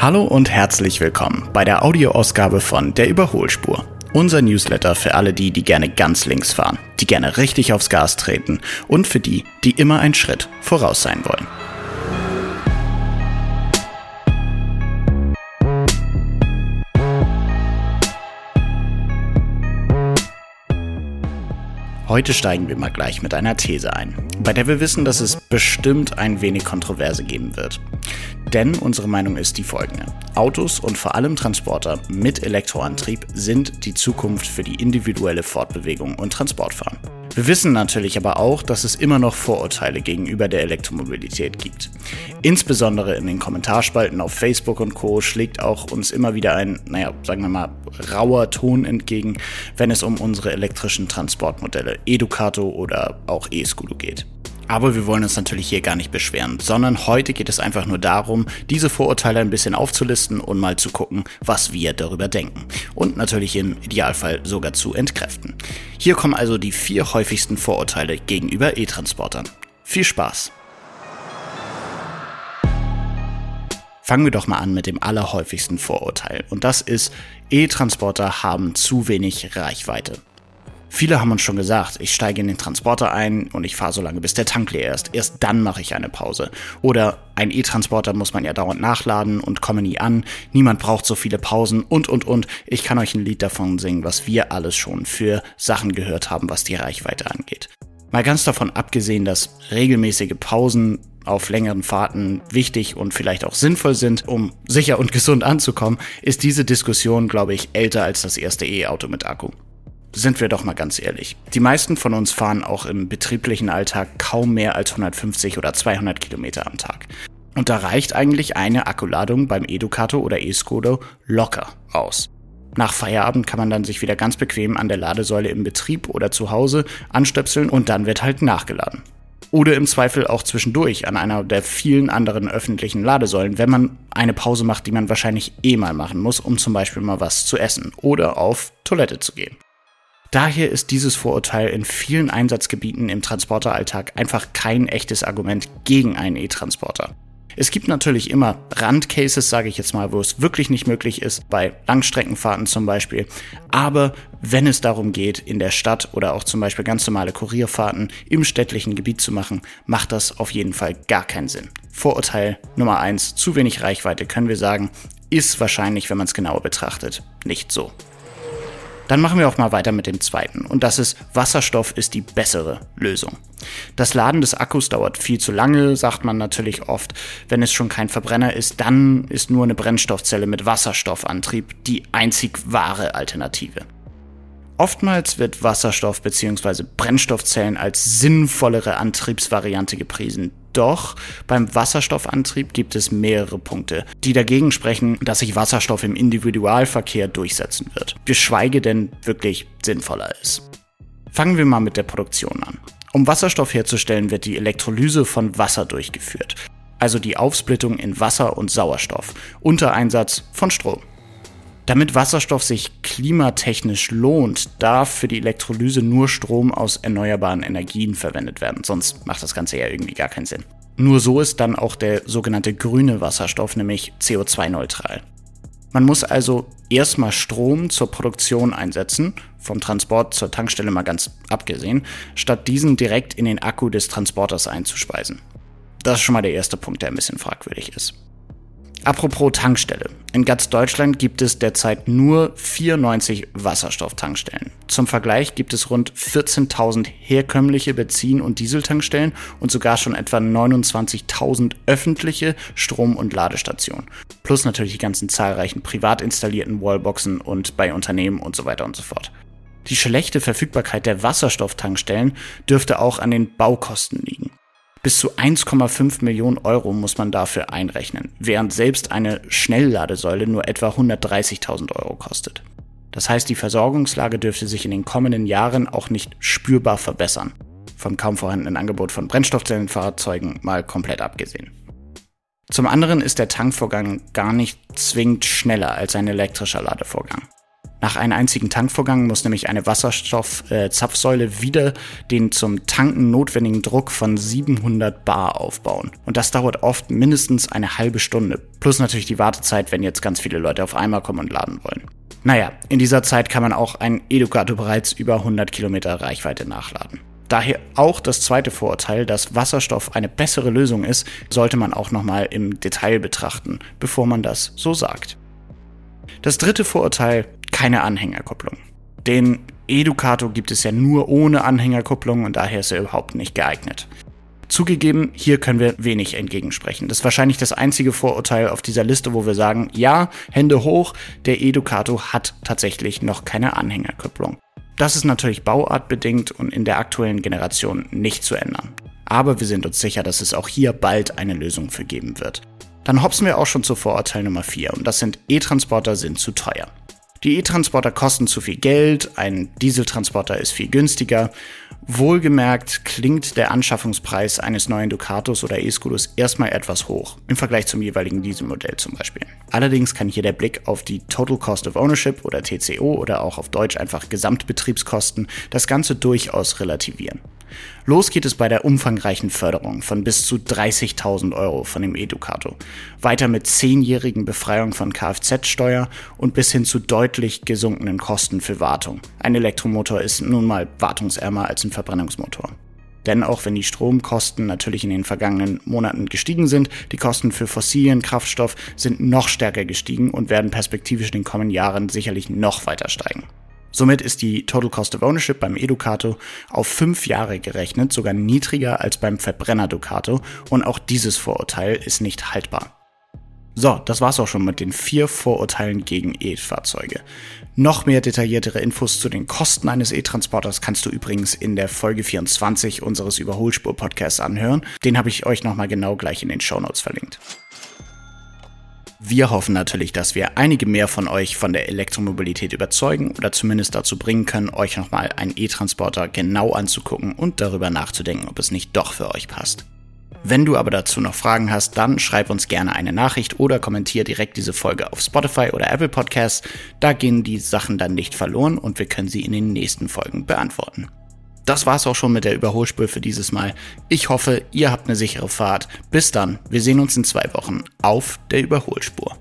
Hallo und herzlich willkommen bei der Audioausgabe von Der Überholspur. Unser Newsletter für alle die, die gerne ganz links fahren, die gerne richtig aufs Gas treten und für die, die immer einen Schritt voraus sein wollen. Heute steigen wir mal gleich mit einer These ein, bei der wir wissen, dass es bestimmt ein wenig Kontroverse geben wird. Denn unsere Meinung ist die folgende. Autos und vor allem Transporter mit Elektroantrieb sind die Zukunft für die individuelle Fortbewegung und Transportfahren. Wir wissen natürlich aber auch, dass es immer noch Vorurteile gegenüber der Elektromobilität gibt. Insbesondere in den Kommentarspalten auf Facebook und Co. schlägt auch uns immer wieder ein, naja, sagen wir mal, rauer Ton entgegen, wenn es um unsere elektrischen Transportmodelle Educato oder auch E-Scooter geht. Aber wir wollen uns natürlich hier gar nicht beschweren, sondern heute geht es einfach nur darum, diese Vorurteile ein bisschen aufzulisten und mal zu gucken, was wir darüber denken. Und natürlich im Idealfall sogar zu entkräften. Hier kommen also die vier häufigsten Vorurteile gegenüber E-Transportern. Viel Spaß! Fangen wir doch mal an mit dem allerhäufigsten Vorurteil. Und das ist, E-Transporter haben zu wenig Reichweite. Viele haben uns schon gesagt, ich steige in den Transporter ein und ich fahre so lange, bis der Tank leer ist. Erst dann mache ich eine Pause. Oder ein E-Transporter muss man ja dauernd nachladen und komme nie an. Niemand braucht so viele Pausen und, und, und. Ich kann euch ein Lied davon singen, was wir alles schon für Sachen gehört haben, was die Reichweite angeht. Mal ganz davon abgesehen, dass regelmäßige Pausen auf längeren Fahrten wichtig und vielleicht auch sinnvoll sind, um sicher und gesund anzukommen, ist diese Diskussion, glaube ich, älter als das erste E-Auto mit Akku sind wir doch mal ganz ehrlich. Die meisten von uns fahren auch im betrieblichen Alltag kaum mehr als 150 oder 200 Kilometer am Tag. Und da reicht eigentlich eine Akkuladung beim Educato oder E-Skodo locker aus. Nach Feierabend kann man dann sich wieder ganz bequem an der Ladesäule im Betrieb oder zu Hause anstöpseln und dann wird halt nachgeladen. Oder im Zweifel auch zwischendurch an einer der vielen anderen öffentlichen Ladesäulen, wenn man eine Pause macht, die man wahrscheinlich eh mal machen muss, um zum Beispiel mal was zu essen oder auf Toilette zu gehen. Daher ist dieses Vorurteil in vielen Einsatzgebieten im Transporteralltag einfach kein echtes Argument gegen einen E-Transporter. Es gibt natürlich immer Randcases, sage ich jetzt mal, wo es wirklich nicht möglich ist, bei Langstreckenfahrten zum Beispiel. Aber wenn es darum geht, in der Stadt oder auch zum Beispiel ganz normale Kurierfahrten im städtlichen Gebiet zu machen, macht das auf jeden Fall gar keinen Sinn. Vorurteil Nummer eins: zu wenig Reichweite können wir sagen, ist wahrscheinlich, wenn man es genauer betrachtet, nicht so. Dann machen wir auch mal weiter mit dem zweiten. Und das ist, Wasserstoff ist die bessere Lösung. Das Laden des Akkus dauert viel zu lange, sagt man natürlich oft. Wenn es schon kein Verbrenner ist, dann ist nur eine Brennstoffzelle mit Wasserstoffantrieb die einzig wahre Alternative. Oftmals wird Wasserstoff bzw. Brennstoffzellen als sinnvollere Antriebsvariante gepriesen. Doch beim Wasserstoffantrieb gibt es mehrere Punkte, die dagegen sprechen, dass sich Wasserstoff im Individualverkehr durchsetzen wird, geschweige denn wirklich sinnvoller ist. Fangen wir mal mit der Produktion an. Um Wasserstoff herzustellen, wird die Elektrolyse von Wasser durchgeführt, also die Aufsplittung in Wasser und Sauerstoff, unter Einsatz von Strom. Damit Wasserstoff sich klimatechnisch lohnt, darf für die Elektrolyse nur Strom aus erneuerbaren Energien verwendet werden, sonst macht das Ganze ja irgendwie gar keinen Sinn. Nur so ist dann auch der sogenannte grüne Wasserstoff, nämlich CO2-neutral. Man muss also erstmal Strom zur Produktion einsetzen, vom Transport zur Tankstelle mal ganz abgesehen, statt diesen direkt in den Akku des Transporters einzuspeisen. Das ist schon mal der erste Punkt, der ein bisschen fragwürdig ist. Apropos Tankstelle. In ganz Deutschland gibt es derzeit nur 94 Wasserstofftankstellen. Zum Vergleich gibt es rund 14.000 herkömmliche Benzin- und Dieseltankstellen und sogar schon etwa 29.000 öffentliche Strom- und Ladestationen. Plus natürlich die ganzen zahlreichen privat installierten Wallboxen und bei Unternehmen und so weiter und so fort. Die schlechte Verfügbarkeit der Wasserstofftankstellen dürfte auch an den Baukosten liegen. Bis zu 1,5 Millionen Euro muss man dafür einrechnen, während selbst eine Schnellladesäule nur etwa 130.000 Euro kostet. Das heißt, die Versorgungslage dürfte sich in den kommenden Jahren auch nicht spürbar verbessern. Vom kaum vorhandenen Angebot von Brennstoffzellenfahrzeugen mal komplett abgesehen. Zum anderen ist der Tankvorgang gar nicht zwingend schneller als ein elektrischer Ladevorgang. Nach einem einzigen Tankvorgang muss nämlich eine Wasserstoffzapfsäule äh, wieder den zum Tanken notwendigen Druck von 700 Bar aufbauen. Und das dauert oft mindestens eine halbe Stunde. Plus natürlich die Wartezeit, wenn jetzt ganz viele Leute auf einmal kommen und laden wollen. Naja, in dieser Zeit kann man auch ein Educato bereits über 100 Kilometer Reichweite nachladen. Daher auch das zweite Vorurteil, dass Wasserstoff eine bessere Lösung ist, sollte man auch nochmal im Detail betrachten, bevor man das so sagt. Das dritte Vorurteil, keine Anhängerkupplung. Den Educato gibt es ja nur ohne Anhängerkupplung und daher ist er überhaupt nicht geeignet. Zugegeben, hier können wir wenig entgegensprechen. Das ist wahrscheinlich das einzige Vorurteil auf dieser Liste, wo wir sagen, ja, Hände hoch, der Educato hat tatsächlich noch keine Anhängerkupplung. Das ist natürlich bauartbedingt und in der aktuellen Generation nicht zu ändern. Aber wir sind uns sicher, dass es auch hier bald eine Lösung für geben wird. Dann hopsen wir auch schon zu Vorurteil Nummer 4 und das sind E-Transporter sind zu teuer. Die E-Transporter kosten zu viel Geld, ein Dieseltransporter ist viel günstiger. Wohlgemerkt klingt der Anschaffungspreis eines neuen Ducatos oder E-Scooters erstmal etwas hoch, im Vergleich zum jeweiligen Dieselmodell zum Beispiel. Allerdings kann hier der Blick auf die Total Cost of Ownership oder TCO oder auch auf Deutsch einfach Gesamtbetriebskosten das Ganze durchaus relativieren. Los geht es bei der umfangreichen Förderung von bis zu 30.000 Euro von dem Educato. Weiter mit zehnjährigen Befreiung von Kfz-Steuer und bis hin zu deutlich gesunkenen Kosten für Wartung. Ein Elektromotor ist nun mal wartungsärmer als ein Verbrennungsmotor. Denn auch wenn die Stromkosten natürlich in den vergangenen Monaten gestiegen sind, die Kosten für fossilen Kraftstoff sind noch stärker gestiegen und werden perspektivisch in den kommenden Jahren sicherlich noch weiter steigen. Somit ist die Total Cost of Ownership beim E-Ducato auf fünf Jahre gerechnet sogar niedriger als beim Verbrenner Ducato und auch dieses Vorurteil ist nicht haltbar. So, das war's auch schon mit den vier Vorurteilen gegen E-Fahrzeuge. Noch mehr detailliertere Infos zu den Kosten eines E-Transporters kannst du übrigens in der Folge 24 unseres Überholspur-Podcasts anhören. Den habe ich euch nochmal genau gleich in den Show Notes verlinkt. Wir hoffen natürlich, dass wir einige mehr von euch von der Elektromobilität überzeugen oder zumindest dazu bringen können, euch nochmal einen E-Transporter genau anzugucken und darüber nachzudenken, ob es nicht doch für euch passt. Wenn du aber dazu noch Fragen hast, dann schreib uns gerne eine Nachricht oder kommentier direkt diese Folge auf Spotify oder Apple Podcasts. Da gehen die Sachen dann nicht verloren und wir können sie in den nächsten Folgen beantworten. Das war's auch schon mit der Überholspur für dieses Mal. Ich hoffe, ihr habt eine sichere Fahrt. Bis dann, wir sehen uns in zwei Wochen auf der Überholspur.